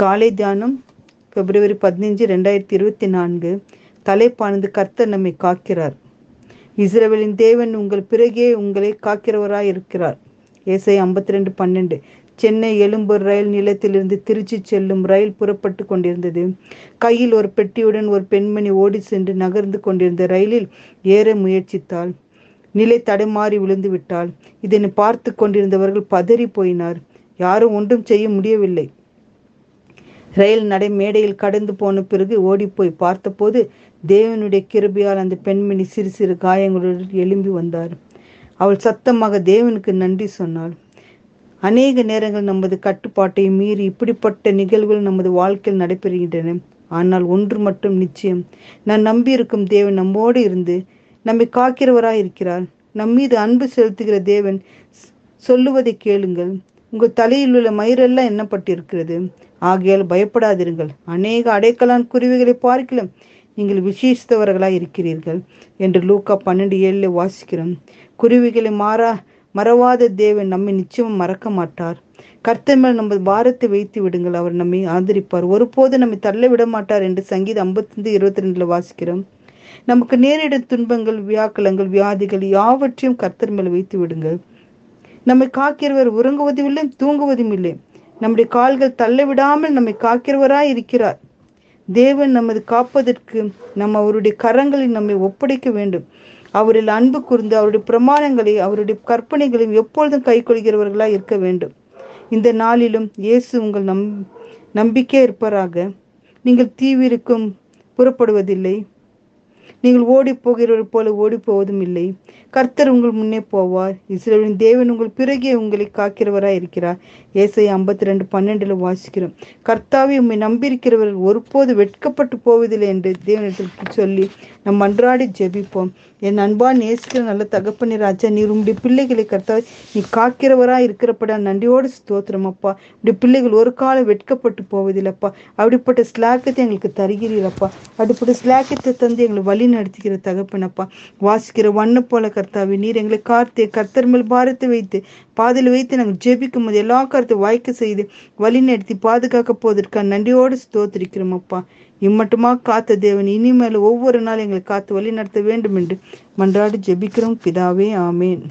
காலை தியானம் பிப்ரவரி பதினஞ்சு ரெண்டாயிரத்தி இருபத்தி நான்கு. தலைப்பானது கர்த்தர் நம்மை காக்கிறார். இஸ்ரவேலின் தேவன் உங்கள் பிறகே உங்களை காக்கிறவராய் இருக்கிறார் ஏசை ஐம்பத்தி ரெண்டு பன்னெண்டு. சென்னை எழும்பூர் ரயில் நிலையத்திலிருந்து திருச்சி செல்லும் ரயில் புறப்பட்டு கொண்டிருந்தது. கையில் ஒரு பெட்டியுடன் ஒரு பெண்மணி ஓடி சென்று நகர்ந்து கொண்டிருந்த ரயிலில் ஏற முயற்சித்தாள். நிலை தடுமாறி விழுந்து விட்டாள். இதனை பார்த்து கொண்டிருந்தவர்கள் பதறி போயினார். யாரும் ஒன்றும் செய்ய முடியவில்லை. ரயில் நடை மேடையில் கடந்து போன பிறகு ஓடிப்போய் பார்த்தபோது தேவனுடைய கிருபையால் அந்த பெண்மணி சிறு சிறு காயங்களுடன் எழும்பி வந்தார். அவள் சத்தமாக தேவனுக்கு நன்றி சொன்னாள். அநேக நேரங்கள் நமது கட்டுப்பாட்டை மீறி இப்படிப்பட்ட நிகழ்வுகள் நமது வாழ்க்கையில் நடைபெறுகின்றன. ஆனால் ஒன்று மட்டும் நிச்சயம். நான் நம்பியிருக்கும் தேவன் நம்மோடு இருந்து நம்மை காக்கிறவராய் இருக்கிறார் நம் மீது அன்பு செலுத்துகிற தேவன் சொல்லுவதை கேளுங்கள். உங்கள் தலையில் உள்ள மயிரெல்லாம் எண்ணப்பட்டிருக்கிறது. ஆகையால் பயப்படாதிருங்கள் அநேக அடைக்கலான் குருவிகளை பார்க்கலாம் நீங்கள் விசேஷித்தவர்களாய் இருக்கிறீர்கள் என்று லூக்கா பன்னெண்டு ஏழில் வாசிக்கிறோம். குருவிகளை மாறா மறவாத தேவன் நம்மை நிச்சயம் மறக்க மாட்டார். கர்த்தர் மேல் நம்ம பாரத்தை வைத்து விடுங்கள். அவர் நம்மை ஆதரிப்பார். ஒருபோது நம்மை தள்ள விட மாட்டார் என்று சங்கீதம் ஐம்பத்தி இருபத்தி ரெண்டுல வாசிக்கிறோம். நமக்கு நேரிடும் துன்பங்கள் வியாக்கலங்கள் வியாதிகள் யாவற்றையும் கர்த்தர் மேல் வைத்து விடுங்கள். நம்மை காக்கிறவர் உறங்குவதும் இல்லை தூங்குவதும் இல்லை நம்முடைய கால்கள் தள்ள விடாமல் நம்மை காக்கிறவராய் இருக்கிறார். தேவன் நமது காப்பதற்கு நம்ம அவருடைய கரங்களில் நம்மை ஒப்படைக்க வேண்டும். அவரில் அன்பு கூர்ந்து அவருடைய பிரமாணங்களை அவருடைய கற்பனைகளையும் எப்பொழுதும் கை கொள்கிறவர்களாய் இருக்க வேண்டும். இந்த நாளிலும் இயேசு உங்கள் நம் நம்பிக்கை இருப்பராக நீங்கள் தீவிருக்கும் புறப்படுவதில்லை. நீங்கள் ஓடி போகிறவர் போல ஓடி போவதும் இல்லை. கர்த்தர் உங்கள் முன்னே போவார். இஸ்ரேலின் தேவன் உங்கள் பிறகே உங்களை காக்கிறவராய் இருக்கிறார். ஏசை ஐம்பத்தி ரெண்டு பன்னெண்டுல வாசிக்கிறோம். கர்த்தாவை உண்மை நம்பியிருக்கிறவர்கள் ஒருபோது வெட்கப்பட்டு போவதில்லை என்று தேவனிடத்திற்கு சொல்லி நம் அன்றாடி ஜெபிப்போம். என் அன்பான் நேசிக்கிற நல்ல தகப்பனி ராஜா நீர் உங்களுடைய பிள்ளைகளை கர்த்தா நீ காக்கிறவரா இருக்கிறப்படா நன்றியோடு ஸ்தோத்திரம் அப்பா. இப்படி பிள்ளைகள் ஒரு காலம் வெட்கப்பட்டு போவதில்லப்பா அப்படிப்பட்ட ஸ்லாக்கத்தை எங்களுக்கு தருகிறீரப்பா அப்படிப்பட்ட ஸ்லாக்கத்தை தந்து எங்களை வழி நடத்துகிற தகப்பனப்பா. வாசிக்கிற வண்ண போல கர்த்தாவே நீர் எங்களை காத்து கர்த்தர் மேல் பாரத்தை வைத்து பாதையில் வைத்து நாங்கள் ஜெபிக்கும் போது எல்லா கருத்தை வாய்க்க செய்து வழி நடத்தி பாதுகாக்க போவதற்கு நன்றியோடு ஸ்தோத்திரிக்கிறோம் அப்பா. இம்மட்டுமா காத்த தேவன் இனிமேல் ஒவ்வொரு நாள் எங்களை காத்து வழி நடத்த வேண்டும் என்று மன்றாடி ஜெபிக்கிறோம். பிதாவே ஆமேன்.